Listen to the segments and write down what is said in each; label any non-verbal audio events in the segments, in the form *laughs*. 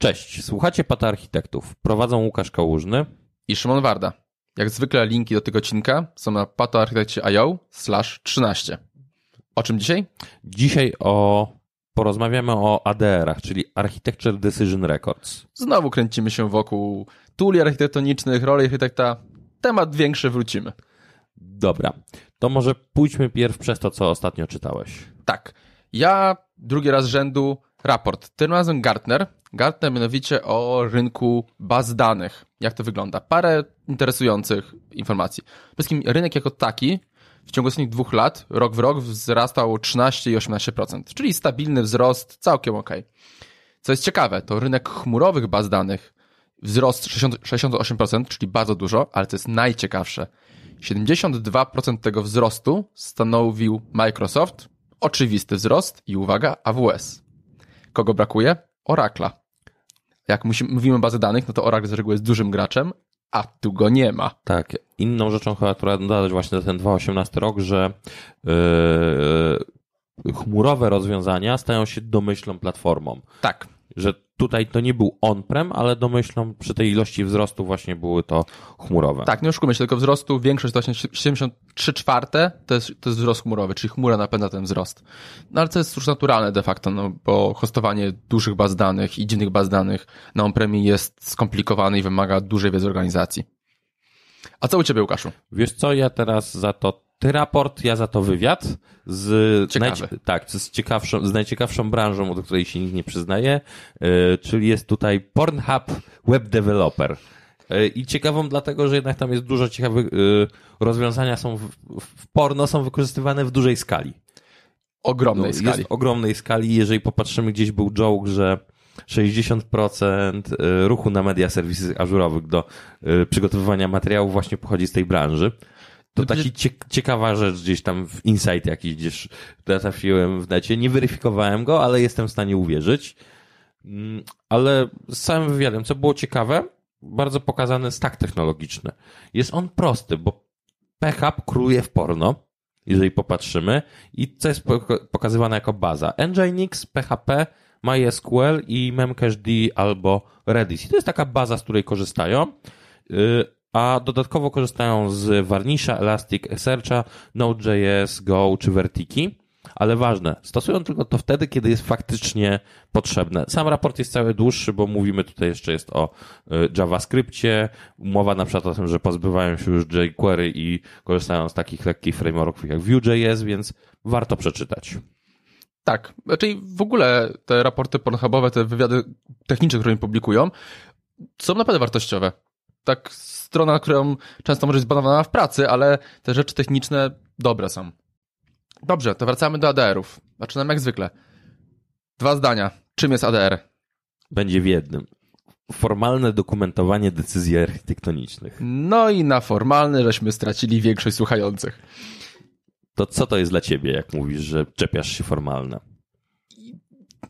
Cześć, słuchacie Pata Architektów. Prowadzą Łukasz Kałużny i Szymon Warda. Jak zwykle linki do tego odcinka są na patoarchitekcie.io slash 13. O czym dzisiaj? Dzisiaj o porozmawiamy o ADR-ach, czyli Architecture Decision Records. Znowu kręcimy się wokół tuli architektonicznych, roli architekta. Temat większy wrócimy. Dobra, to może pójdźmy pierw przez to, co ostatnio czytałeś. Tak. Ja drugi raz z rzędu raport. Tym razem Gartner. Gartner mianowicie o rynku baz danych. Jak to wygląda? Parę interesujących informacji. Przede wszystkim rynek jako taki w ciągu ostatnich dwóch lat, rok w rok, wzrastał 13 i 18%, czyli stabilny wzrost, całkiem ok. Co jest ciekawe, to rynek chmurowych baz danych wzrost 68%, czyli bardzo dużo, ale co jest najciekawsze, 72% tego wzrostu stanowił Microsoft, oczywisty wzrost i uwaga, AWS. Kogo brakuje? Oracla. Jak mówimy o bazy danych, no to Oracle z reguły jest dużym graczem, a tu go nie ma. Tak. Inną rzeczą chyba, która dodać właśnie ten 2018 rok, że yy, chmurowe rozwiązania stają się domyślną platformą. Tak. Że tutaj to nie był on-prem, ale domyślną przy tej ilości wzrostu właśnie były to chmurowe. Tak, nie oszukujmy się, tylko wzrostu większość to właśnie 73 czwarte to jest, to jest wzrost chmurowy, czyli chmura napędza ten wzrost. No ale to jest już naturalne de facto, no bo hostowanie dużych baz danych i dziwnych baz danych na on-premie jest skomplikowane i wymaga dużej wiedzy organizacji. A co u Ciebie, Łukaszu? Wiesz co, ja teraz za to ty raport, ja za to wywiad z, Ciekawy. tak, z, ciekawszą, z najciekawszą branżą, do której się nikt nie przyznaje, yy, czyli jest tutaj Pornhub Web Developer. Yy, I ciekawą dlatego, że jednak tam jest dużo ciekawych yy, rozwiązania są w, w porno są wykorzystywane w dużej skali. Ogromnej no, skali. Jest ogromnej skali. Jeżeli popatrzymy, gdzieś był joke, że 60% ruchu na media serwisy ażurowych do przygotowywania materiałów właśnie pochodzi z tej branży. To taki ciekawa rzecz gdzieś tam w insight jakiś gdzieś trafiłem w necie. Nie weryfikowałem go, ale jestem w stanie uwierzyć. Mm, ale z całym wywiadem, co było ciekawe, bardzo pokazany stack technologiczny. Jest on prosty, bo PHP króluje w porno, jeżeli popatrzymy, i co jest pokazywane jako baza. Nginx, PHP, MySQL i Memcached albo Redis. I to jest taka baza, z której korzystają. A dodatkowo korzystają z Varnisha, Elasticsearcha, Node.js, Go czy Vertiki. Ale ważne, stosują tylko to wtedy, kiedy jest faktycznie potrzebne. Sam raport jest cały dłuższy, bo mówimy tutaj jeszcze jest o y, JavaScriptie, mowa na przykład o tym, że pozbywają się już jQuery i korzystają z takich lekkich frameworków jak Vue.js, więc warto przeczytać. Tak, czyli znaczy w ogóle te raporty pornhubowe, te wywiady techniczne, które oni publikują, są naprawdę wartościowe. Tak strona, którą często może być zbanowana w pracy, ale te rzeczy techniczne dobre są. Dobrze, to wracamy do ADR-ów. Zaczynamy jak zwykle. Dwa zdania. Czym jest ADR? Będzie w jednym. Formalne dokumentowanie decyzji architektonicznych. No i na formalne żeśmy stracili większość słuchających. To co to jest dla ciebie, jak mówisz, że czepiasz się formalne?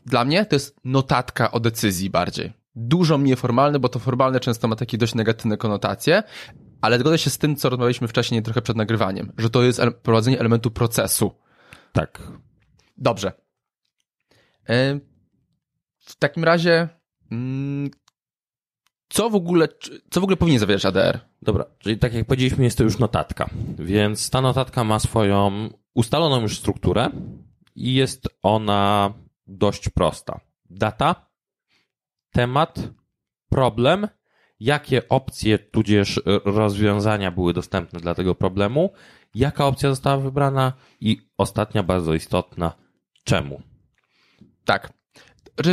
Dla mnie to jest notatka o decyzji bardziej dużo mniej formalny, bo to formalne często ma takie dość negatywne konotacje, ale zgodzę się z tym, co rozmawialiśmy wcześniej trochę przed nagrywaniem, że to jest prowadzenie elementu procesu. Tak. Dobrze. E, w takim razie, mm, co w ogóle, co w ogóle powinien zawierać ADR? Dobra, czyli tak jak powiedzieliśmy, jest to już notatka, więc ta notatka ma swoją ustaloną już strukturę i jest ona dość prosta. Data, temat, problem, jakie opcje tudzież rozwiązania były dostępne dla tego problemu, jaka opcja została wybrana i ostatnia, bardzo istotna, czemu. Tak.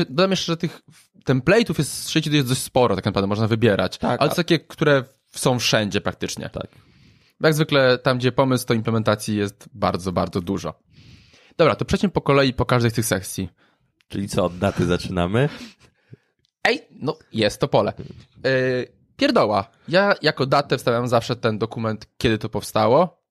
Dodam jeszcze, że tych template'ów jest w sieci dość sporo, tak naprawdę można wybierać, tak, ale to takie, które są wszędzie praktycznie. Tak. Jak zwykle tam, gdzie pomysł, to implementacji jest bardzo, bardzo dużo. Dobra, to przejdźmy po kolei po każdej z tych sekcji. Czyli co, od daty zaczynamy? Ej, no jest to pole. Yy, pierdoła. Ja jako datę wstawiam zawsze ten dokument, kiedy to powstało.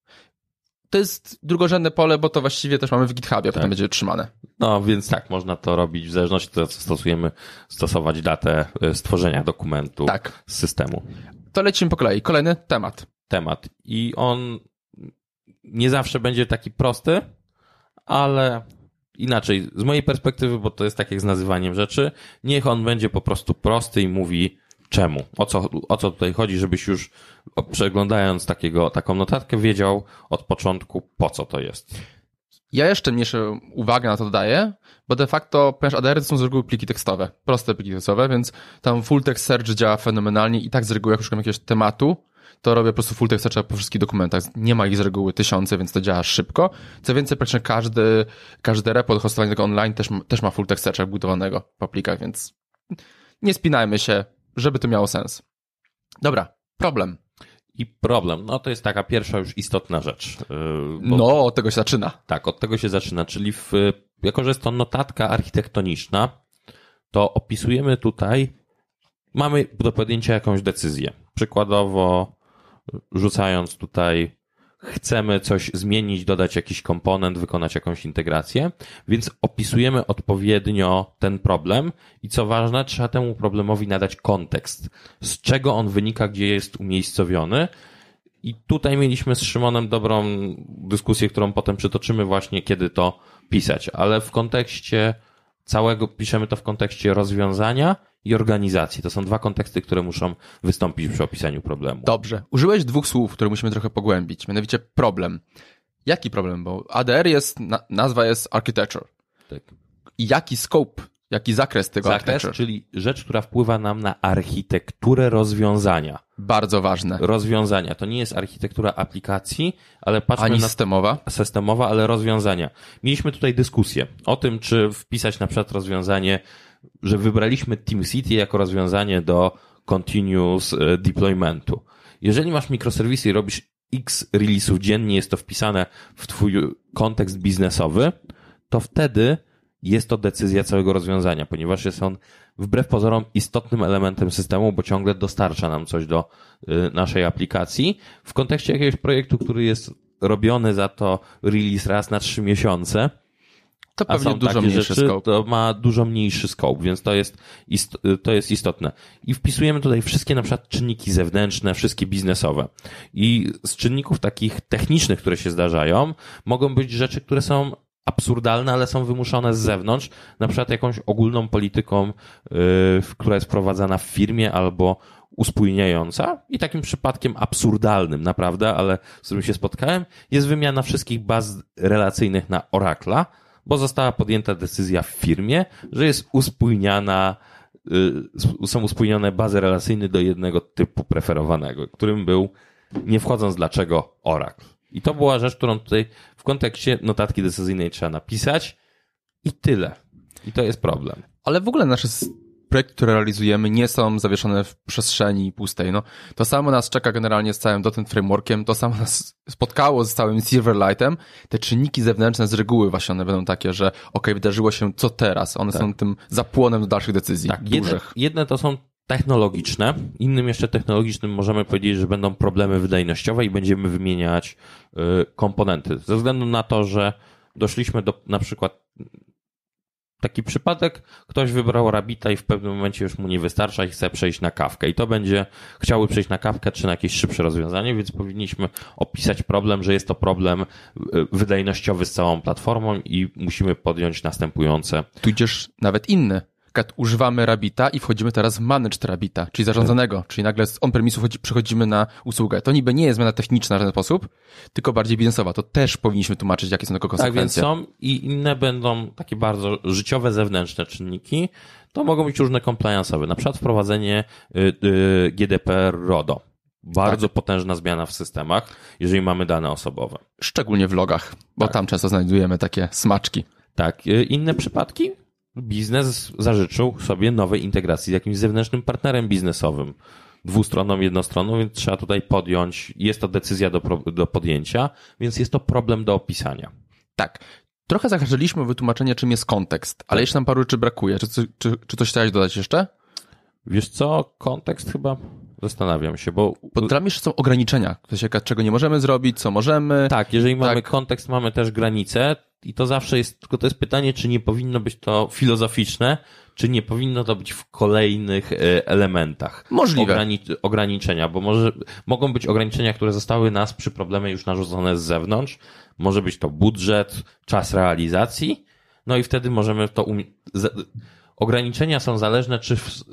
To jest drugorzędne pole, bo to właściwie też mamy w GitHubie, tak. potem będzie trzymane. No, więc tak, można to robić w zależności od tego, co stosujemy, stosować datę e, stworzenia dokumentu tak. z systemu. To lecimy po kolei. Kolejny temat. Temat. I on nie zawsze będzie taki prosty, ale inaczej, z mojej perspektywy, bo to jest tak jak z nazywaniem rzeczy, niech on będzie po prostu prosty i mówi czemu, o co, o co tutaj chodzi, żebyś już przeglądając takiego, taką notatkę wiedział od początku, po co to jest. Ja jeszcze mniejszą uwagę na to daję, bo de facto, ponieważ ADR to są z reguły pliki tekstowe, proste pliki tekstowe, więc tam full text search działa fenomenalnie i tak z reguły, jak szukam jakiegoś tematu, to robię po prostu full text po wszystkich dokumentach. Nie ma ich z reguły tysiące, więc to działa szybko. Co więcej, praktycznie każdy, każdy repo hostowania tego online też, też ma full text budowanego w aplikach, więc nie spinajmy się, żeby to miało sens. Dobra, problem. I problem, no to jest taka pierwsza już istotna rzecz. Bo, no, od tego się zaczyna. Tak, od tego się zaczyna, czyli w, jako, że jest to notatka architektoniczna, to opisujemy tutaj, mamy do podjęcia jakąś decyzję. Przykładowo, rzucając tutaj chcemy coś zmienić, dodać jakiś komponent, wykonać jakąś integrację, więc opisujemy odpowiednio ten problem i co ważne, trzeba temu problemowi nadać kontekst, z czego on wynika, gdzie jest umiejscowiony. I tutaj mieliśmy z Szymonem dobrą dyskusję, którą potem przytoczymy właśnie, kiedy to pisać, ale w kontekście całego, piszemy to w kontekście rozwiązania i organizacji. To są dwa konteksty, które muszą wystąpić przy opisaniu problemu. Dobrze. Użyłeś dwóch słów, które musimy trochę pogłębić, mianowicie problem. Jaki problem? Bo ADR jest, nazwa jest architecture. Tak. I jaki scope, jaki zakres tego zakres, czyli rzecz, która wpływa nam na architekturę rozwiązania. Bardzo ważne. Rozwiązania. To nie jest architektura aplikacji, ale patrzmy Ani na... systemowa. Systemowa, ale rozwiązania. Mieliśmy tutaj dyskusję o tym, czy wpisać na przykład rozwiązanie że wybraliśmy TeamCity jako rozwiązanie do continuous e, deploymentu. Jeżeli masz mikroserwisy i robisz x release'ów dziennie, jest to wpisane w twój kontekst biznesowy, to wtedy jest to decyzja całego rozwiązania, ponieważ jest on wbrew pozorom istotnym elementem systemu, bo ciągle dostarcza nam coś do e, naszej aplikacji. W kontekście jakiegoś projektu, który jest robiony za to release raz na trzy miesiące, to pewnie są dużo mniejszy rzeczy, scope. To ma dużo mniejszy scope, więc to jest, ist, to jest istotne. I wpisujemy tutaj wszystkie na przykład czynniki zewnętrzne, wszystkie biznesowe. I z czynników takich technicznych, które się zdarzają, mogą być rzeczy, które są absurdalne, ale są wymuszone z zewnątrz, na przykład jakąś ogólną polityką, yy, która jest prowadzona w firmie albo uspójniająca i takim przypadkiem absurdalnym, naprawdę, ale z którym się spotkałem, jest wymiana wszystkich baz relacyjnych na Oracla, bo została podjęta decyzja w firmie, że jest uspójniana, y, są uspójnione bazy relacyjne do jednego typu preferowanego, którym był, nie wchodząc dlaczego, Oracle. I to była rzecz, którą tutaj w kontekście notatki decyzyjnej trzeba napisać i tyle. I to jest problem. Ale w ogóle nasze projekty, które realizujemy, nie są zawieszone w przestrzeni pustej. No, to samo nas czeka generalnie z całym .NET Frameworkiem, to samo nas spotkało z całym Silverlightem. Te czynniki zewnętrzne z reguły właśnie one będą takie, że ok, wydarzyło się co teraz. One tak. są tym zapłonem do dalszych decyzji. Tak, jedne, jedne to są technologiczne. Innym jeszcze technologicznym możemy powiedzieć, że będą problemy wydajnościowe i będziemy wymieniać y, komponenty. Ze względu na to, że doszliśmy do na przykład taki przypadek, ktoś wybrał Rabita i w pewnym momencie już mu nie wystarcza i chce przejść na kawkę. I to będzie, chciałby przejść na kawkę czy na jakieś szybsze rozwiązanie, więc powinniśmy opisać problem, że jest to problem y, wydajnościowy z całą platformą i musimy podjąć następujące. Tu idziesz nawet inny używamy Rabita i wchodzimy teraz w managed Rabita, czyli zarządzanego, czyli nagle z on-premisu przechodzimy na usługę. To niby nie jest zmiana techniczna w ten sposób, tylko bardziej biznesowa. To też powinniśmy tłumaczyć, jakie są tego konsekwencje. Tak, więc są i inne będą takie bardzo życiowe, zewnętrzne czynniki. To mogą być różne compliance'owe, na przykład wprowadzenie y, y, GDPR RODO. Bardzo tak. potężna zmiana w systemach, jeżeli mamy dane osobowe. Szczególnie w logach, bo tak. tam często znajdujemy takie smaczki. Tak. Y, inne przypadki? Biznes zażyczył sobie nowej integracji z jakimś zewnętrznym partnerem biznesowym. Dwustronną, jednostronną, więc trzeba tutaj podjąć, jest to decyzja do, do podjęcia, więc jest to problem do opisania. Tak. Trochę zahaczyliśmy wytłumaczenie, czym jest kontekst, ale tak. jeszcze nam paru rzeczy brakuje. Czy, czy, czy coś chciałeś dodać jeszcze? Wiesz co, kontekst chyba zastanawiam się, bo... Bo dla mnie są ograniczenia, w sensie, czego nie możemy zrobić, co możemy. Tak, jeżeli mamy tak. kontekst, mamy też granice, i to zawsze jest, tylko to jest pytanie, czy nie powinno być to filozoficzne, czy nie powinno to być w kolejnych e, elementach. Możliwe. Ograni ograniczenia, bo może, mogą być ograniczenia, które zostały nas przy problemie już narzucone z zewnątrz. Może być to budżet, czas realizacji, no i wtedy możemy to ograniczenia są zależne, czy w-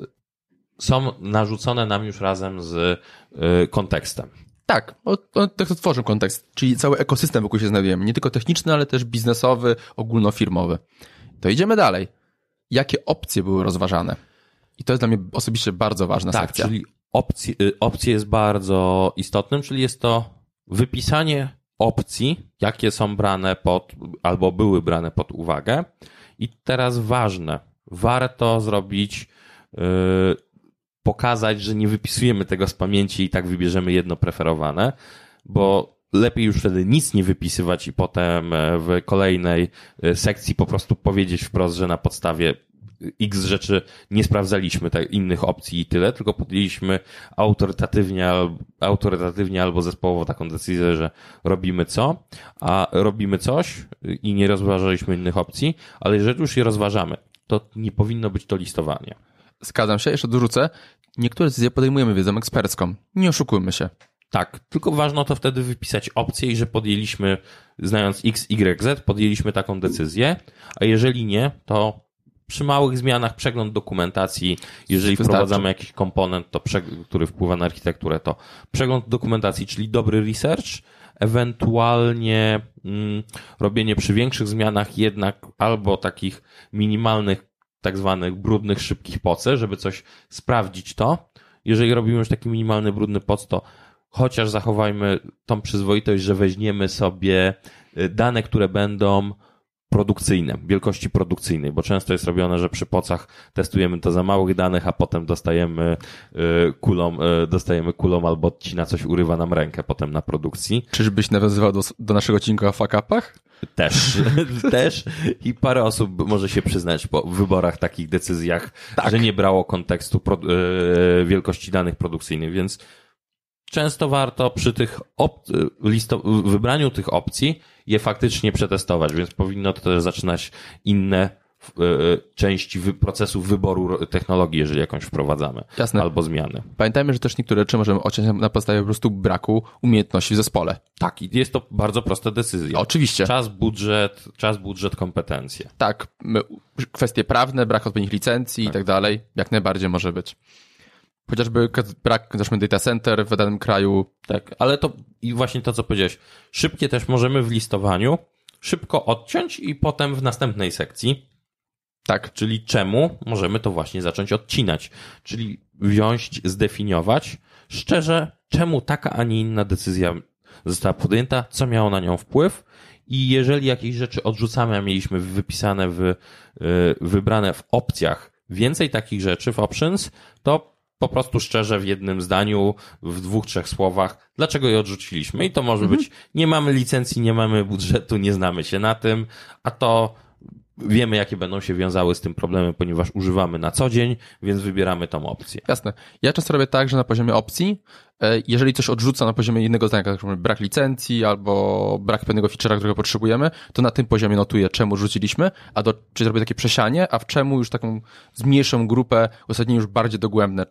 są narzucone nam już razem z y, kontekstem. Tak, o, o, tak tworzą kontekst, czyli cały ekosystem wokół się znajdujemy, nie tylko techniczny, ale też biznesowy, ogólnofirmowy. To idziemy dalej. Jakie opcje były rozważane? I to jest dla mnie osobiście bardzo ważna Tak, sekcja. czyli opcje, y, opcje jest bardzo istotnym, czyli jest to wypisanie opcji, jakie są brane pod, albo były brane pod uwagę. I teraz ważne, warto zrobić, yy, pokazać, że nie wypisujemy tego z pamięci i tak wybierzemy jedno preferowane, bo lepiej już wtedy nic nie wypisywać i potem e, w kolejnej e, sekcji po prostu powiedzieć wprost, że na podstawie X rzeczy nie sprawdzaliśmy te innych opcji i tyle, tylko podjęliśmy autorytatywnie, autorytatywnie albo zespołowo taką decyzję, że robimy co, a robimy coś i nie rozważaliśmy innych opcji, ale jeżeli już je rozważamy, to nie powinno być to listowanie. Zgadzam się, jeszcze dorzucę. Niektóre decyzje podejmujemy wiedzą ekspercką. Nie oszukujmy się. Tak, tylko ważno to wtedy wypisać opcję i że podjęliśmy, znając X, Y, Z, podjęliśmy taką decyzję, a jeżeli nie, to przy małych zmianach przegląd dokumentacji, jeżeli Wystarczy. wprowadzamy jakiś komponent, to który wpływa na architekturę, to przegląd dokumentacji, czyli dobry research, ewentualnie mm, robienie przy większych zmianach jednak albo takich minimalnych, tak zwanych brudnych, szybkich poce, żeby coś sprawdzić to. Jeżeli robimy już taki minimalny, brudny poc, to chociaż zachowajmy tą przyzwoitość, że weźmiemy sobie y, dane, które będą produkcyjne, wielkości produkcyjnej, bo często jest robione, że przy pocach testujemy to za małych danych, a potem dostajemy y, kulą, y, dostajemy kulą albo odcina coś, urywa nam rękę potem na produkcji. Czyżbyś nawiązywał do, do naszego odcinka o fuck upach? Też, *laughs* też i parę osób może się przyznać po wyborach, takich decyzjach, Tak. że nie brało kontekstu pro, e, wielkości danych produkcyjnych, więc często warto przy tych op, listo, wybraniu tych opcji je faktycznie przetestować, więc powinno to też zaczynać inne e, części wy, procesu wyboru technologii, jeżeli jakąś wprowadzamy, Jasne. albo zmiany. Pamiętajmy, że też niektóre rzeczy możemy odciąć na podstawie po prostu braku umiejętności w zespole. Tak, i jest to bardzo prosta decyzja. Oczywiście. Czas, budżet, czas, budżet, kompetencje. Tak, kwestie prawne, brak odpowiednich licencji i tak dalej, jak najbardziej może być. Chociażby brak załóżmy data center w danym kraju. Tak, ale to i właśnie to, co powiedziałeś. Szybkie też możemy w listowaniu szybko odciąć i potem w następnej sekcji, Tak, czyli czemu, możemy to właśnie zacząć odcinać. Czyli wziąć, zdefiniować. Szczerze, czemu taka, a nie inna decyzja została podjęta, co miało na nią wpływ? I jeżeli jakieś rzeczy odrzucamy, a mieliśmy wypisane w, y, wybrane w opcjach więcej takich rzeczy w options, to po prostu szczerze w jednym zdaniu, w dwóch, trzech słowach, dlaczego je odrzuciliśmy. I to może być, nie mamy licencji, nie mamy budżetu, nie znamy się na tym, a to wiemy, jakie będą się wiązały z tym problemy, ponieważ używamy na co dzień, więc wybieramy tą opcję. jasne. Ja często robię tak, że na poziomie opcji, e, jeżeli coś odrzuca na poziomie jednego zdania, jak na przykład brak licencji albo brak pewnego feature'a, którego potrzebujemy, to na tym poziomie notuję, czemu rzuciliśmy, a do, czy zrobię takie przesianie, a w czemu już taką zmniejszą grupę, uzasadnienie już bardziej dogłębne,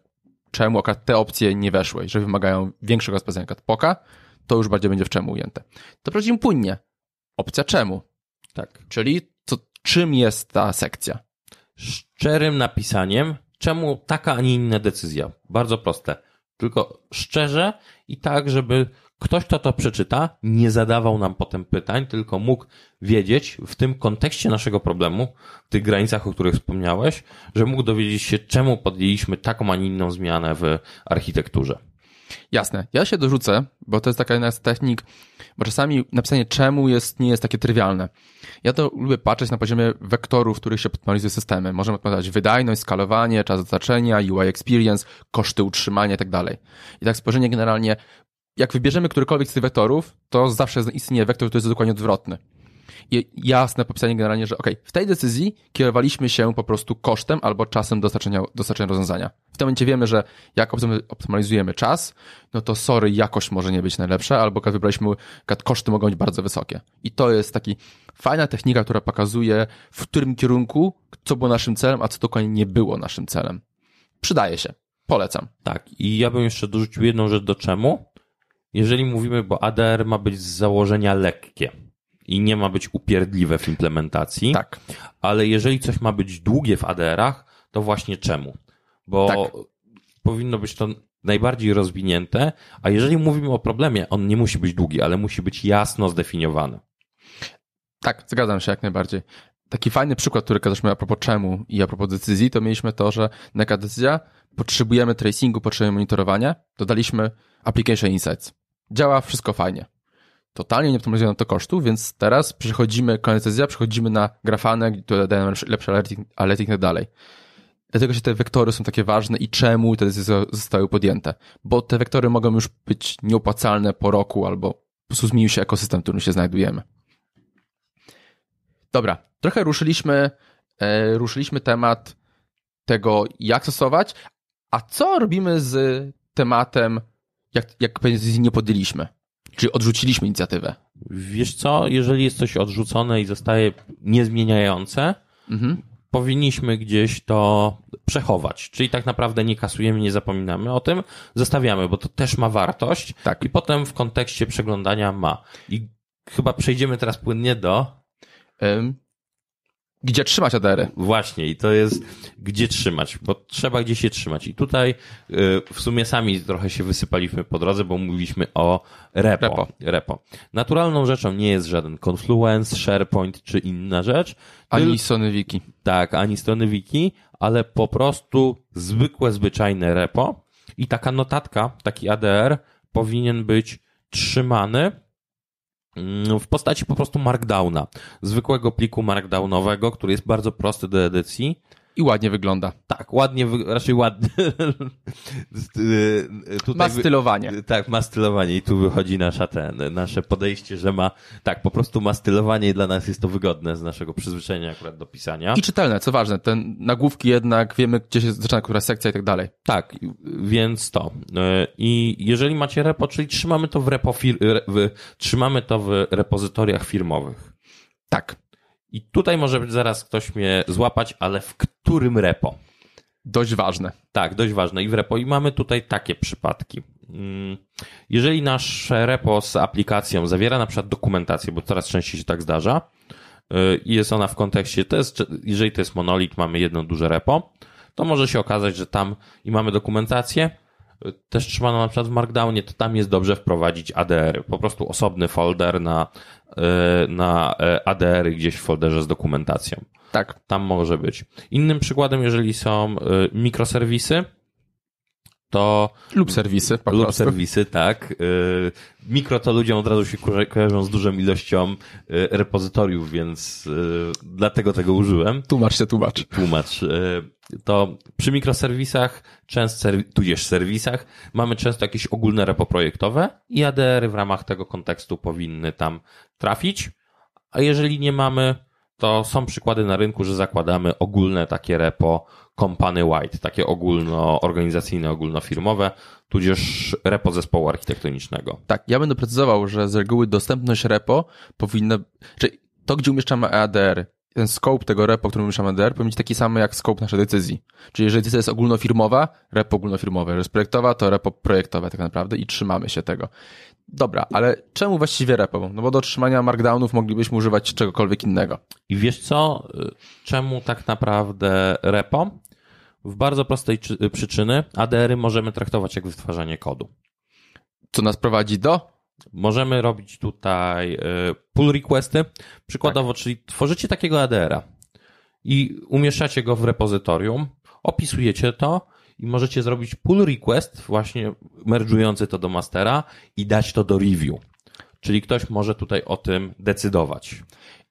czemu akurat te opcje nie weszły, że wymagają większego rozpoznania jak poka, to już bardziej będzie w czemu ujęte. To przechodzimy płynnie. Opcja czemu, Tak. czyli czym jest ta sekcja. Szczerym napisaniem, czemu taka, a nie inna decyzja. Bardzo proste. Tylko szczerze i tak, żeby ktoś, kto to przeczyta, nie zadawał nam potem pytań, tylko mógł wiedzieć w tym kontekście naszego problemu, w tych granicach, o których wspomniałeś, że mógł dowiedzieć się, czemu podjęliśmy taką, a nie inną zmianę w architekturze. Jasne. Ja się dorzucę, bo to jest taka jedna z technik, bo czasami napisanie czemu jest, nie jest takie trywialne. Ja to lubię patrzeć na poziomie wektorów, w których się optymalizuje systemy. Możemy optymalizować wydajność, skalowanie, czas dostarczenia, UI experience, koszty utrzymania i tak. I tak spojrzenie generalnie, jak wybierzemy którykolwiek z tych wektorów, to zawsze istnieje wektor, który jest dokładnie odwrotny. Jasne popisanie generalnie, że ok, w tej decyzji kierowaliśmy się po prostu kosztem albo czasem dostarczenia, dostarczenia rozwiązania. W tym momencie wiemy, że jak optym- optymalizujemy czas, no to sorry, jakość może nie być najlepsza, albo jak wybraliśmy, koszty mogą być bardzo wysokie. I to jest taki fajna technika, która pokazuje, w którym kierunku, co było naszym celem, a co dokładnie nie było naszym celem. Przydaje się. Polecam. Tak, i ja bym jeszcze dorzucił jedną rzecz do czemu. Jeżeli mówimy, bo ADR ma być z założenia lekkie. I nie ma być upierdliwe w implementacji. Tak. Ale jeżeli coś ma być długie w ADR-ach, to właśnie czemu? Bo Tak. powinno być to najbardziej rozwinięte, a jeżeli mówimy o problemie, on nie musi być długi, ale musi być jasno zdefiniowany. Tak, zgadzam się jak najbardziej. Taki fajny przykład, który kazaliśmy a propos czemu i a propos decyzji, to mieliśmy to, że jaka decyzja, potrzebujemy tracingu, potrzebujemy monitorowania, dodaliśmy Application Insights. Działa wszystko fajnie. Totalnie nie optymalizujemy to kosztów, więc teraz przechodzimy, kolejna decyzja, przechodzimy na grafanę, które dają nam lepszy alerting, alerting i tak dalej. Dlatego się te wektory są takie ważne i czemu te decyzje zostały podjęte. Bo te wektory mogą już być nieopłacalne po roku albo po prostu zmienił się ekosystem, w którym się znajdujemy. Dobra, trochę ruszyliśmy, e, ruszyliśmy temat tego, jak stosować, a co robimy z tematem, jak, jak nie podjęliśmy? Czyli odrzuciliśmy inicjatywę. Wiesz co, jeżeli jest coś odrzucone i zostaje niezmieniające, Mhm. powinniśmy gdzieś to przechować. Czyli tak naprawdę nie kasujemy, nie zapominamy o tym, zostawiamy, bo to też ma wartość Tak. i potem w kontekście przeglądania ma. I chyba przejdziemy teraz płynnie do gdzie trzymać ADR-y? Właśnie, i to jest gdzie trzymać, bo trzeba gdzieś się trzymać. I tutaj y, w sumie sami trochę się wysypaliśmy po drodze, bo mówiliśmy o repo. Repo. repo. Naturalną rzeczą nie jest żaden Confluence, SharePoint czy inna rzecz. Ani Tyl- Sony Wiki. tak, ani strony wiki, ale po prostu zwykłe, zwyczajne repo i taka notatka, taki ADR powinien być trzymany w postaci po prostu markdowna, zwykłego pliku markdownowego, który jest bardzo prosty do edycji. I ładnie wygląda. Tak, ładnie, raczej ładnie. *laughs* Tutaj Ma stylowanie. tak, ma stylowanie i tu wychodzi nasza ten, nasze podejście, że ma, tak, po prostu ma stylowanie i dla nas jest to wygodne z naszego przyzwyczajenia akurat do pisania. I czytelne, co ważne. Te nagłówki jednak, wiemy, gdzie się zaczyna która sekcja i tak dalej. Tak, więc to. E, I jeżeli macie repo, czyli trzymamy to w repo, w, trzymamy to w repozytoriach firmowych. Tak. I tutaj może zaraz ktoś mnie złapać, ale w którym repo? Dość ważne. Tak, dość ważne. I w repo. I mamy tutaj takie przypadki. Mm, Jeżeli nasze repo z aplikacją zawiera na przykład dokumentację, bo coraz częściej się tak zdarza, yy, i jest ona w kontekście, to jest, jeżeli to jest monolit, mamy jedno duże repo, to może się okazać, że tam i mamy dokumentację, też trzymaną na przykład w Markdownie, to tam jest dobrze wprowadzić ADR, po prostu osobny folder na, yy, na yy, ADR gdzieś w folderze z dokumentacją. Tak. Tam może być. Innym przykładem, jeżeli są y, mikroserwisy, to Lub serwisy, po lub prostu. serwisy, tak. Mikro to ludziom od razu się ko- kojarzą z dużą ilością repozytoriów, więc dlatego tego użyłem. Tłumacz się, tłumacz. Tłumacz. To przy mikroserwisach, często tudzież serwisach, mamy często jakieś ogólne repo projektowe i ADR-y w ramach tego kontekstu powinny tam trafić. A jeżeli nie mamy, to są przykłady na rynku, że zakładamy ogólne takie repo company wide, takie ogólnoorganizacyjne, ogólnofirmowe, tudzież repo zespołu architektonicznego. Tak, ja będę precyzował, że z reguły dostępność repo powinna, czyli to, gdzie umieszczamy ADR, ten scope tego repo, który umieszczamy ADR, powinien być taki sam jak scope naszej decyzji. Czyli jeżeli decyzja jest ogólnofirmowa, repo ogólnofirmowe, jeżeli jest projektowa, to repo projektowe tak naprawdę i trzymamy się tego. Dobra, ale czemu właściwie repo? No bo do trzymania markdownów moglibyśmy używać czegokolwiek innego. I wiesz co, y, czemu tak naprawdę repo? W bardzo prostej czy- przyczyny ADR-y możemy traktować jak wytwarzanie kodu. Co nas prowadzi do? Możemy robić tutaj y, pull requesty. Przykładowo, czyli tworzycie takiego ADR-a i umieszczacie go w repozytorium, opisujecie to i możecie zrobić pull request, właśnie merge'ujący to do mastera i dać to do review. Czyli ktoś może tutaj o tym decydować.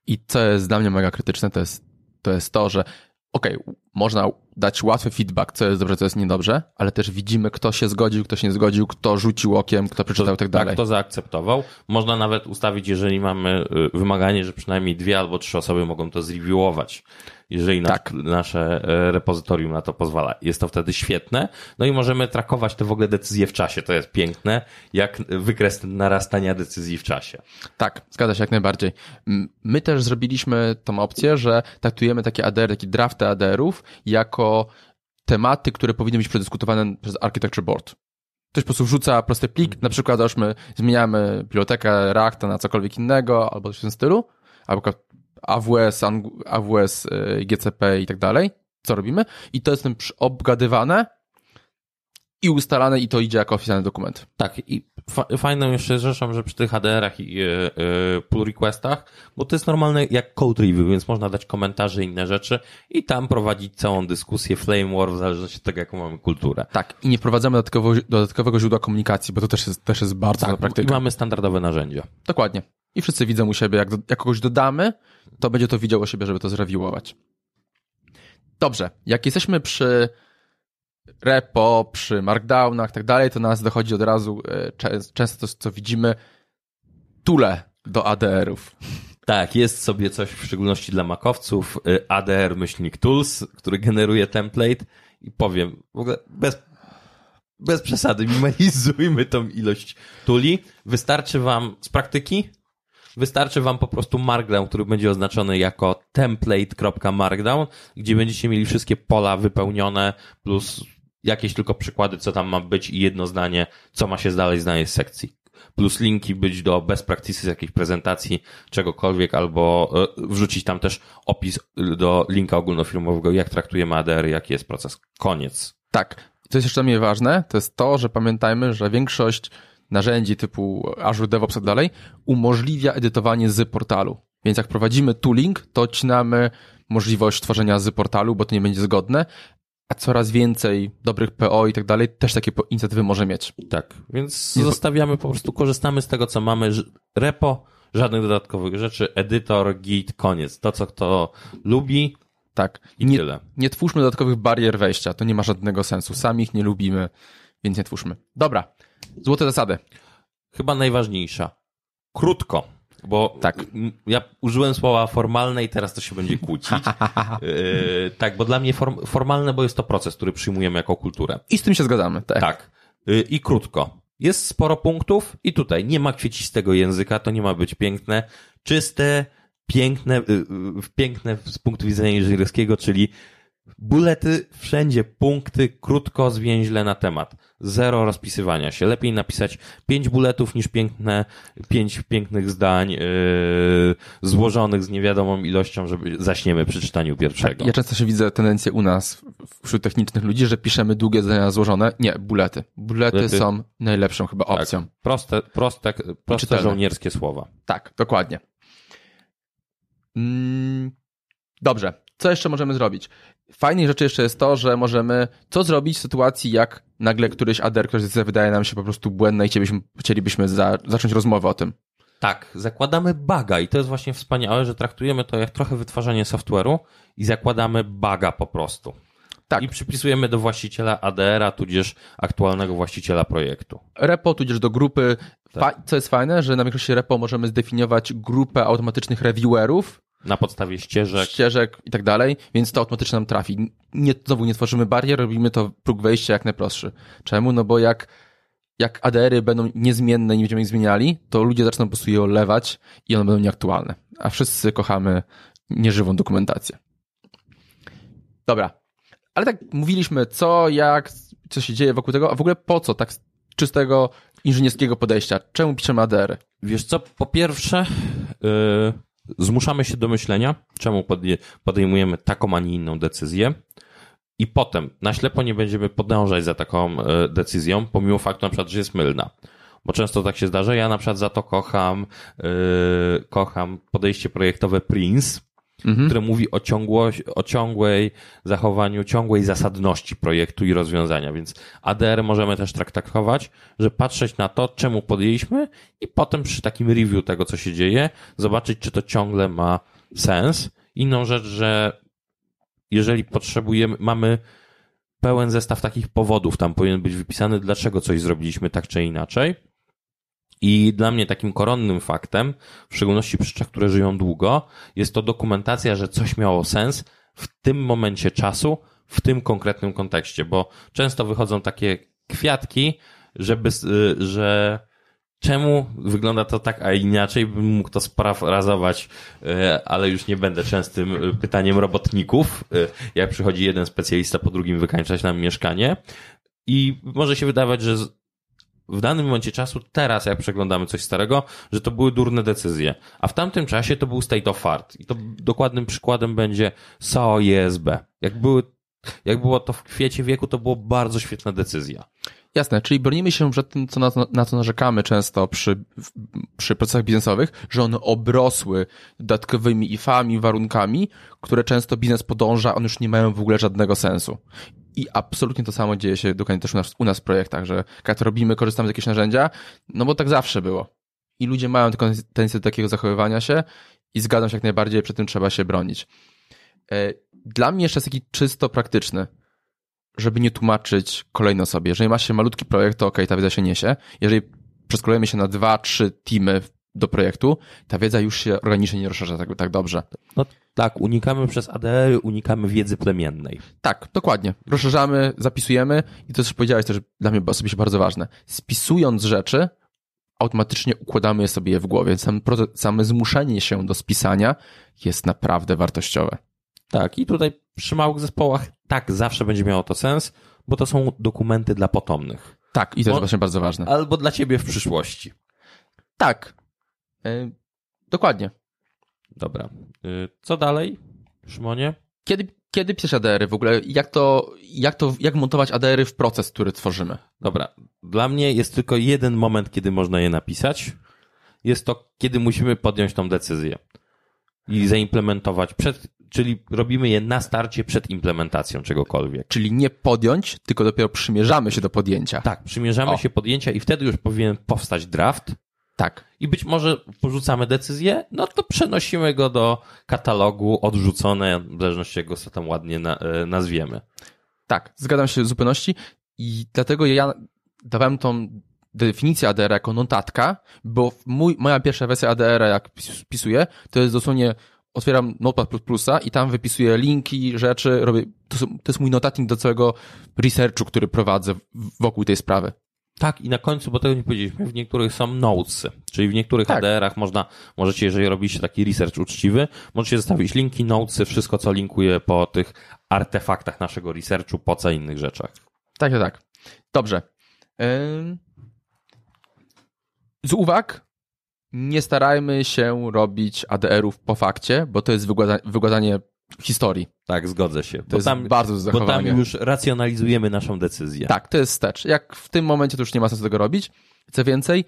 I co jest dla mnie mega krytyczne, to jest to, jest to że okej, można dać łatwy feedback, co jest dobrze, co jest niedobrze, ale też widzimy, kto się zgodził, kto się nie zgodził, kto rzucił okiem, kto przeczytał i tak dalej. Tak, to zaakceptował. Można nawet ustawić, jeżeli mamy y, wymaganie, że przynajmniej dwie albo trzy osoby mogą to zreviewować. Jeżeli Tak. nasze e, repozytorium na to pozwala. Jest to wtedy świetne. No i możemy trakować te w ogóle decyzje w czasie. To jest piękne, jak wykres narastania decyzji w czasie. Tak, zgadza się jak najbardziej. My też zrobiliśmy tą opcję, że traktujemy takie ADR, takie drafty ADR-ów jako tematy, które powinny być przedyskutowane przez Architecture Board. Ktoś po prostu wrzuca prosty plik, na przykład załóżmy zmieniamy bibliotekę Reacta na cokolwiek innego, albo coś w tym stylu, albo AWS, AWS, y, GCP i tak dalej. Co robimy? I to jest tym obgadywane i ustalane i to idzie jako oficjalny dokument. Tak, i fa fajną jeszcze rzeczą, że przy tych ADR-ach i yy, pull requestach, bo to jest normalne jak code review, więc można dać komentarze i inne rzeczy i tam prowadzić całą dyskusję, flame war, w zależności od tego, jaką mamy kulturę. Tak, i nie wprowadzamy dodatkowo, dodatkowego źródła komunikacji, bo to też jest, też jest bardzo tak, praktyka. I mamy standardowe narzędzia. Dokładnie. I wszyscy widzą u siebie, jak, do, jak kogoś dodamy, to będzie to widziało siebie, żeby to zrewiłować. Dobrze, jak jesteśmy przy repo, przy markdownach i tak dalej, to nas dochodzi od razu e, często to, co widzimy, tule do ADR-ów. Tak, jest sobie coś w szczególności dla makowców, e, ADR myślnik tools, który generuje template i powiem, w ogóle bez, bez przesady, minimalizujmy tą ilość tuli. Wystarczy wam z praktyki, wystarczy wam po prostu markdown, który będzie oznaczony jako template.markdown, gdzie będziecie mieli wszystkie pola wypełnione plus jakieś tylko przykłady, co tam ma być i jedno zdanie, co ma się dalej znaleźć z sekcji. Plus linki być do best practices jakiejś prezentacji, czegokolwiek, albo e, wrzucić tam też opis do linka ogólnofirmowego, jak traktujemy ADR, jaki jest proces. Koniec. Tak. Co jest jeszcze dla mnie ważne, to jest to, że pamiętajmy, że większość narzędzi typu Azure DevOps i tak dalej umożliwia edytowanie z portalu. Więc jak prowadzimy tooling, to odcinamy możliwość tworzenia z portalu, bo to nie będzie zgodne, a coraz więcej dobrych PO i tak dalej też takie inicjatywy może mieć. Tak, więc Nie zostawiamy, po prostu korzystamy z tego, co mamy. Repo, żadnych dodatkowych rzeczy, edytor, git, koniec. To, co kto lubi, tak. I nie, tyle. Nie twórzmy dodatkowych barier wejścia, to nie ma żadnego sensu. Sami ich nie lubimy, więc nie twórzmy. Dobra, złote zasady. Chyba najważniejsza. Krótko. Bo tak. ja użyłem słowa formalne i teraz to się będzie kłócić. yy, *laughs* tak, bo dla mnie form, formalne, bo jest to proces, który przyjmujemy jako kulturę. I z tym się zgadzamy, tak. Tak. Yy, I krótko. Jest sporo punktów i tutaj nie ma kwiecistego języka, to nie ma być piękne, czyste, piękne, yy, piękne z punktu widzenia inżynierskiego, czyli Bulety, wszędzie punkty, krótko, zwięźle na temat. Zero rozpisywania się. Lepiej napisać pięć buletów niż piękne, pięć pięknych zdań yy, złożonych z niewiadomą ilością, żeby zaśniemy przy czytaniu pierwszego. Tak, ja często się widzę tendencję u nas wśród technicznych ludzi, że piszemy długie zdania złożone. Nie, bulety. Bulety, bulety. są najlepszą chyba tak. opcją. Tak, proste, proste, proste żołnierskie słowa. Tak, dokładnie. Mm, dobrze. Co jeszcze możemy zrobić? Fajnej rzeczy jeszcze jest to, że możemy co zrobić w sytuacji, jak nagle któryś ADR, który wydaje nam się po prostu błędny i chcielibyśmy, chcielibyśmy za, zacząć rozmowę o tym. Tak, zakładamy baga i to jest właśnie wspaniałe, że traktujemy to jak trochę wytwarzanie software'u i zakładamy baga po prostu. Tak. I przypisujemy do właściciela ADR-a, tudzież aktualnego właściciela projektu. Repo, tudzież do grupy. Tak. Co jest fajne, że na większości repo możemy zdefiniować grupę automatycznych reviewerów, na podstawie ścieżek. Ścieżek i tak dalej, więc to automatycznie nam trafi. Nie, znowu nie tworzymy barier, robimy to próg wejścia jak najprostszy. Czemu? No bo jak, jak ADR-y będą niezmienne i nie będziemy ich zmieniali, to ludzie zaczną po prostu je olewać i one będą nieaktualne. A wszyscy kochamy nieżywą dokumentację. Dobra. Ale tak mówiliśmy co, jak, co się dzieje wokół tego, a w ogóle po co tak czystego inżynierskiego podejścia? Czemu piszemy ADR-y? Wiesz co, po pierwsze, yy zmuszamy się do myślenia, czemu podejmujemy taką, a nie inną decyzję. I potem na ślepo nie będziemy podążać za taką e, decyzją, pomimo faktu na przykład, że jest mylna. Bo często tak się zdarza. Ja na przykład za to kocham, yy, kocham podejście projektowe Prince, mhm. które mówi o, ciągłość, o ciągłej zachowaniu, ciągłej zasadności projektu i rozwiązania. Więc ADR możemy też traktować, że patrzeć na to, czemu podjęliśmy i potem przy takim review tego, co się dzieje, zobaczyć, czy to ciągle ma sens. Inną rzecz, że jeżeli potrzebujemy, mamy pełen zestaw takich powodów, tam powinien być wypisany, dlaczego coś zrobiliśmy tak czy inaczej i dla mnie takim koronnym faktem, w szczególności rzeczach, które żyją długo, jest to dokumentacja, że coś miało sens w tym momencie czasu, w tym konkretnym kontekście, bo często wychodzą takie kwiatki, żeby, y, że czemu wygląda to tak, a inaczej bym mógł to sparafrazować, y, ale już nie będę częstym y, pytaniem robotników, jak przychodzi jeden specjalista po drugim wykańczać nam mieszkanie. I może się wydawać, że w danym momencie czasu, teraz jak przeglądamy coś starego, że to były durne decyzje. A w tamtym czasie to był state of art. I to dokładnym przykładem będzie SAO ISB. Jak były jak było to w kwiecie wieku, to było bardzo świetna decyzja. Jasne, czyli bronimy się przed tym, co na, na co narzekamy często przy, przy procesach biznesowych, że one obrosły dodatkowymi ifami, warunkami, które często biznes podąża, one już nie mają w ogóle żadnego sensu. I absolutnie to samo dzieje się dokładnie też u nas, u nas w projektach, że jak robimy, korzystamy z jakichś narzędzia, no bo tak zawsze było. I ludzie mają tendencję do takiego zachowywania się i zgadzam się jak najbardziej, przed tym trzeba się bronić. E, dla mnie jeszcze jest taki czysto praktyczny, żeby nie tłumaczyć kolejno sobie. Jeżeli ma się malutki projekt, to ok, ta wiedza się niesie. Jeżeli przeskolujemy się na dwa, trzy teamy do projektu, ta wiedza już się organicznie nie rozszerza tak, tak dobrze. No tak, unikamy przez ADR, unikamy wiedzy plemiennej. Tak, dokładnie. Rozszerzamy, zapisujemy i to, co powiedziałeś też dla mnie osobiście bardzo ważne. Spisując rzeczy, automatycznie układamy je sobie w głowie. Sam proces, same zmuszenie się do spisania jest naprawdę wartościowe. Tak, i tutaj przy małych zespołach tak zawsze będzie miało to sens, bo to są dokumenty dla potomnych. Tak, i to jest właśnie bardzo ważne. Albo dla ciebie w przyszłości. Tak. Yy, dokładnie. Dobra. Yy, co dalej, Szymonie? Kiedy, kiedy pisać ADR-y w ogóle? Jak to, jak to, jak montować ADR-y w proces, który tworzymy? Dobra. Dla mnie jest tylko jeden moment, kiedy można je napisać. Jest to, kiedy musimy podjąć tą decyzję i zaimplementować przed, czyli robimy je na starcie przed implementacją czegokolwiek. Czyli nie podjąć, tylko dopiero przymierzamy się do podjęcia. Tak, przymierzamy o. się podjęcia i wtedy już powinien powstać draft. Tak. I być może porzucamy decyzję, no to przenosimy go do katalogu odrzucone, w zależności jak go tam ładnie na, e, nazwiemy. Tak, zgadzam się w zupełności i dlatego ja dawałem tą definicję ADR jako notatka, bo mój, moja pierwsza wersja ADR, jak wpisuję, to jest dosłownie otwieram Notepad++ i tam wypisuję linki, rzeczy, robię, to, to jest mój notatnik do całego researchu, który prowadzę wokół tej sprawy. Tak, i na końcu, bo tego nie powiedzieliśmy, w niektórych są notesy, czyli w niektórych tak. ADR-ach można, możecie, jeżeli robicie taki research uczciwy, możecie zostawić linki, notesy, wszystko, co linkuje po tych artefaktach naszego researchu, po co innych rzeczach. Tak, tak. Dobrze. Z uwag nie starajmy się robić ADR-ów po fakcie, bo to jest wygładzanie historii. Tak, zgodzę się. To bo jest tam, bardzo zachowanie. Bo tam już racjonalizujemy naszą decyzję. Tak, to jest wstecz. Jak w tym momencie to już nie ma sensu tego robić. Co więcej,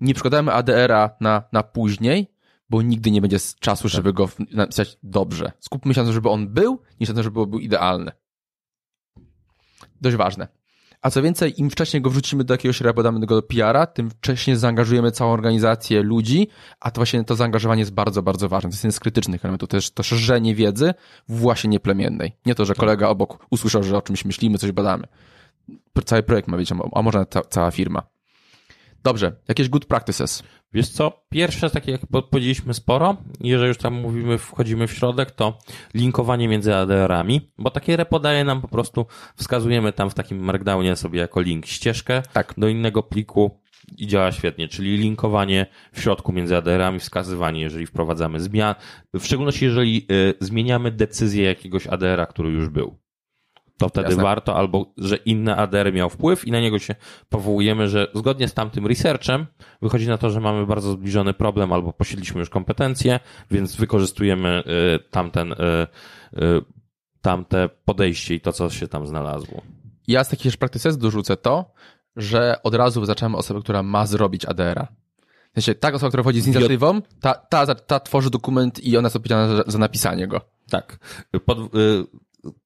nie przekładamy ADR-a na, na później, bo nigdy nie będzie czasu, żeby go napisać dobrze. Skupmy się na tym, żeby on był, niż na tym, żeby był idealny. Dość ważne. A co więcej, im wcześniej go wrzucimy do jakiegoś repo, damy go do PR-a, tym wcześniej zaangażujemy całą organizację ludzi, a to właśnie to zaangażowanie jest bardzo, bardzo ważne. To jest jeden z krytycznych elementów. To jest to szerzenie wiedzy właśnie nieplemiennej. Nie to, że kolega obok usłyszał, że o czymś myślimy, coś badamy. Cały projekt ma być, a może ta, cała firma. Dobrze, jakieś good practices. Wiesz co, pierwsze, takie jak powiedzieliśmy sporo, jeżeli już tam mówimy, wchodzimy w środek, to linkowanie między ADR-ami, bo takie repo daje nam po prostu, wskazujemy tam w takim markdownie sobie jako link ścieżkę tak. do innego pliku i działa świetnie, czyli linkowanie w środku między ADR-ami, wskazywanie, jeżeli wprowadzamy zmian, w szczególności jeżeli y, zmieniamy decyzję jakiegoś ADR-a, który już był to wtedy Jasne. warto, albo że inny ADR miał wpływ i na niego się powołujemy, że zgodnie z tamtym researchem wychodzi na to, że mamy bardzo zbliżony problem albo posiedliśmy już kompetencje, więc wykorzystujemy y, tamten, y, y, tamte podejście i to, co się tam znalazło. Ja z takich praktyces dorzucę to, że od razu wyznaczamy osobę, która ma zrobić ADR-a. W sensie, ta osoba, która wchodzi z inicjatywą, ta, ta, ta tworzy dokument i ona jest odpowiedzialna za, za napisanie go. Tak. Pod,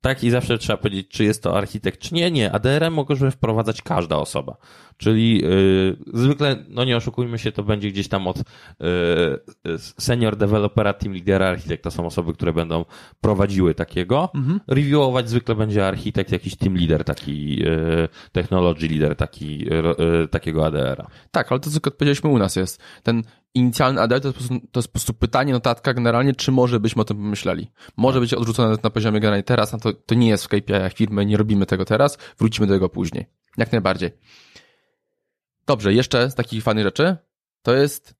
tak i zawsze trzeba powiedzieć, czy jest to architekt, czy nie. Nie, ADR może wprowadzać każda osoba. Czyli yy, zwykle, no nie oszukujmy się, to będzie gdzieś tam od yy, senior developera, team leadera, architekt. To są osoby, które będą prowadziły takiego. Mhm. Reviewować zwykle będzie architekt, jakiś team leader, taki yy, technology leader, taki, yy, takiego ADR-a. Tak, ale to co powiedzieliśmy u nas jest. Ten inicjalny ADR to jest, to jest po prostu pytanie, notatka generalnie, czy może byśmy o tym pomyśleli. Może być odrzucone na poziomie generalnie teraz, no to, to nie jest w KPI-ach firmy, nie robimy tego teraz, wrócimy do tego później. Jak najbardziej. Dobrze, jeszcze z takich fajnych rzeczy, to jest,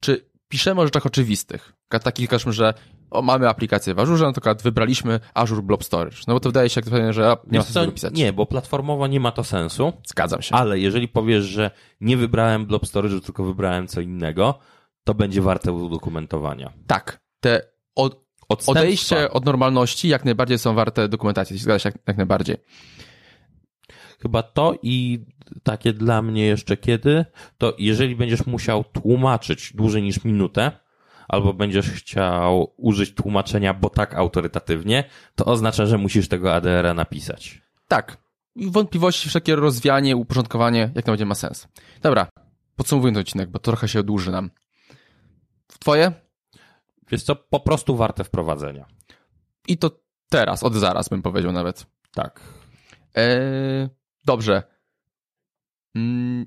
czy piszemy o rzeczach oczywistych. Takich, że o, mamy aplikację w Azure, na przykład wybraliśmy Azure Blob Storage. No bo to wydaje się, jak że nie ma sensu tego pisać. Nie, bo platformowo nie ma to sensu, Zgadzam się. ale jeżeli powiesz, że nie wybrałem blob storage'u, tylko wybrałem co innego, to będzie warte udokumentowania. Tak, te od, Odstępstwa. odejście od normalności jak najbardziej są warte dokumentacji. Zgadza się jak, jak najbardziej. Chyba to i takie dla mnie jeszcze kiedy, to jeżeli będziesz musiał tłumaczyć dłużej niż minutę, albo będziesz chciał użyć tłumaczenia, bo tak autorytatywnie, to oznacza, że musisz tego ADR-a napisać. Tak. Wątpliwości, wszelkie rozwianie, uporządkowanie jak najbardziej ma sens. Dobra, podsumowując ten odcinek, bo trochę się dłuży nam. Twoje? Wiesz co, po prostu warte wprowadzenia. I to teraz, od zaraz bym powiedział nawet. Tak. Eee, dobrze. Mm,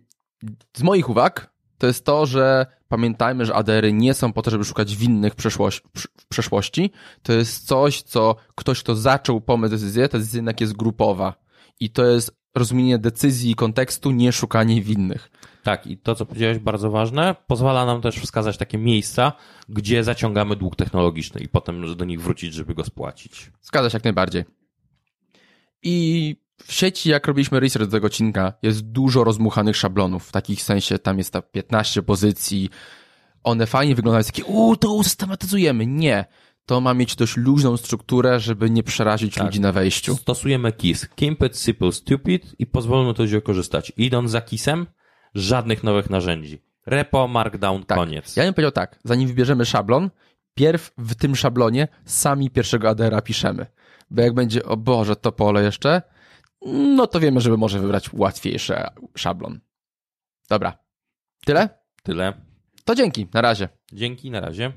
Z moich uwag to jest to, że pamiętajmy, że ADR-y nie są po to, żeby szukać winnych w przeszłości, przeszłości. To jest coś, co ktoś, kto zaczął pomysł, decyzję, ta decyzja jednak jest grupowa. I to jest rozumienie decyzji i kontekstu, nie szukanie winnych. Tak, i to, co powiedziałeś, bardzo ważne, pozwala nam też wskazać takie miejsca, gdzie zaciągamy dług technologiczny i potem do nich wrócić, żeby go spłacić. Zgadza się jak najbardziej. I w sieci, jak robiliśmy research do tego odcinka, jest dużo rozmuchanych szablonów. W takich sensie tam jest ta 15 pozycji. One fajnie wyglądają, jest takie, uuu, to usystematyzujemy. Nie. To ma mieć dość luźną strukturę, żeby nie przerazić Tak. ludzi na wejściu. Stosujemy KISS, Keep it simple, stupid i pozwolimy to ludziom korzystać. Idąc za KISSem, żadnych nowych narzędzi. Repo, markdown, Tak. koniec. Ja bym powiedział tak, zanim wybierzemy szablon, pierw w tym szablonie sami pierwszego ADR-a piszemy. Bo jak będzie, o Boże, to pole jeszcze, no to wiemy, żeby może wybrać łatwiejszy szablon. Dobra. Tyle? Tyle. To dzięki, na razie. Dzięki, na razie.